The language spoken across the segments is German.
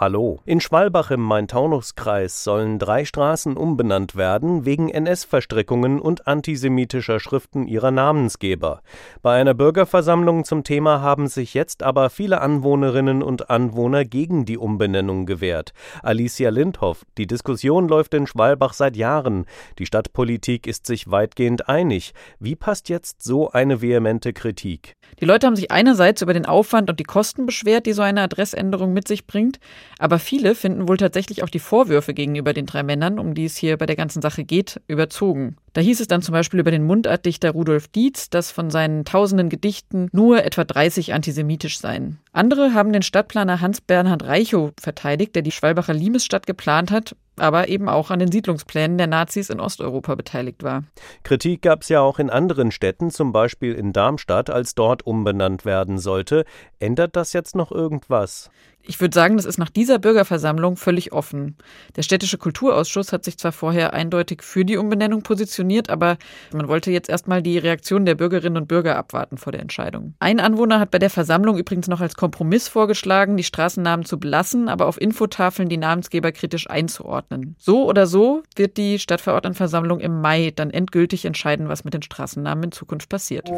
Hallo. In Schwalbach im Main-Taunus-Kreis sollen drei Straßen umbenannt werden wegen NS-Verstrickungen und antisemitischer Schriften ihrer Namensgeber. Bei einer Bürgerversammlung zum Thema haben sich jetzt aber viele Anwohnerinnen und Anwohner gegen die Umbenennung gewehrt. Alicia Lindhoff, die Diskussion läuft in Schwalbach seit Jahren. Die Stadtpolitik ist sich weitgehend einig. Wie passt jetzt so eine vehemente Kritik? Die Leute haben sich einerseits über den Aufwand und die Kosten beschwert, die so eine Adressänderung mit sich bringt. Aber viele finden wohl tatsächlich auch die Vorwürfe gegenüber den drei Männern, um die es hier bei der ganzen Sache geht, überzogen. Da hieß es dann zum Beispiel über den Mundartdichter Rudolf Dietz, dass von seinen tausenden Gedichten nur etwa 30 antisemitisch seien. Andere haben den Stadtplaner Hans-Bernhard Reichow verteidigt, der die Schwalbacher Limesstadt geplant hat, aber eben auch an den Siedlungsplänen der Nazis in Osteuropa beteiligt war. Kritik gab es ja auch in anderen Städten, zum Beispiel in Darmstadt, als dort umbenannt werden sollte. Ändert das jetzt noch irgendwas? Ich würde sagen, das ist nach dieser Bürgerversammlung völlig offen. Der städtische Kulturausschuss hat sich zwar vorher eindeutig für die Umbenennung positioniert, aber man wollte jetzt erstmal die Reaktion der Bürgerinnen und Bürger abwarten vor der Entscheidung. Ein Anwohner hat bei der Versammlung übrigens noch als Kompromiss vorgeschlagen, die Straßennamen zu belassen, aber auf Infotafeln die Namensgeber kritisch einzuordnen. So oder so wird die Stadtverordnetenversammlung im Mai dann endgültig entscheiden, was mit den Straßennamen in Zukunft passiert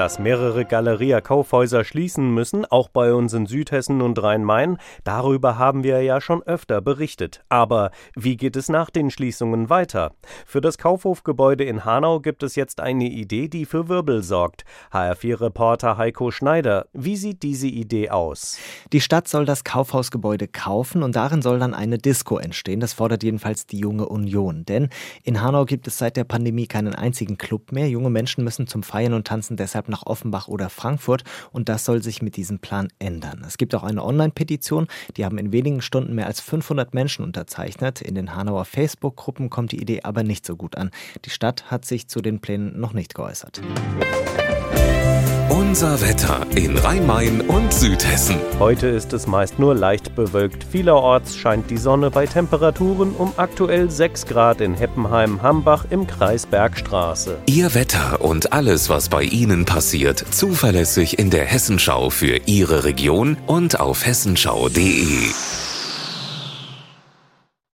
dass mehrere Galeria-Kaufhäuser schließen müssen, auch bei uns in Südhessen und Rhein-Main, darüber haben wir ja schon öfter berichtet. Aber wie geht es nach den Schließungen weiter? Für das Kaufhofgebäude in Hanau gibt es jetzt eine Idee, die für Wirbel sorgt. HR4-Reporter Heiko Schneider, wie sieht diese Idee aus? Die Stadt soll das Kaufhausgebäude kaufen und darin soll dann eine Disco entstehen. Das fordert jedenfalls die Junge Union. Denn in Hanau gibt es seit der Pandemie keinen einzigen Club mehr. Junge Menschen müssen zum Feiern und Tanzen deshalb nach Offenbach oder Frankfurt und das soll sich mit diesem Plan ändern. Es gibt auch eine Online-Petition, die haben in wenigen Stunden mehr als 500 Menschen unterzeichnet. In den Hanauer Facebook-Gruppen kommt die Idee aber nicht so gut an. Die Stadt hat sich zu den Plänen noch nicht geäußert. Unser Wetter in Rhein-Main und Südhessen. Heute ist es meist nur leicht bewölkt. Vielerorts scheint die Sonne bei Temperaturen um aktuell 6 Grad in Heppenheim-Hambach im Kreis Bergstraße. Ihr Wetter und alles, was bei Ihnen passiert, zuverlässig in der Hessenschau für Ihre Region und auf hessenschau.de.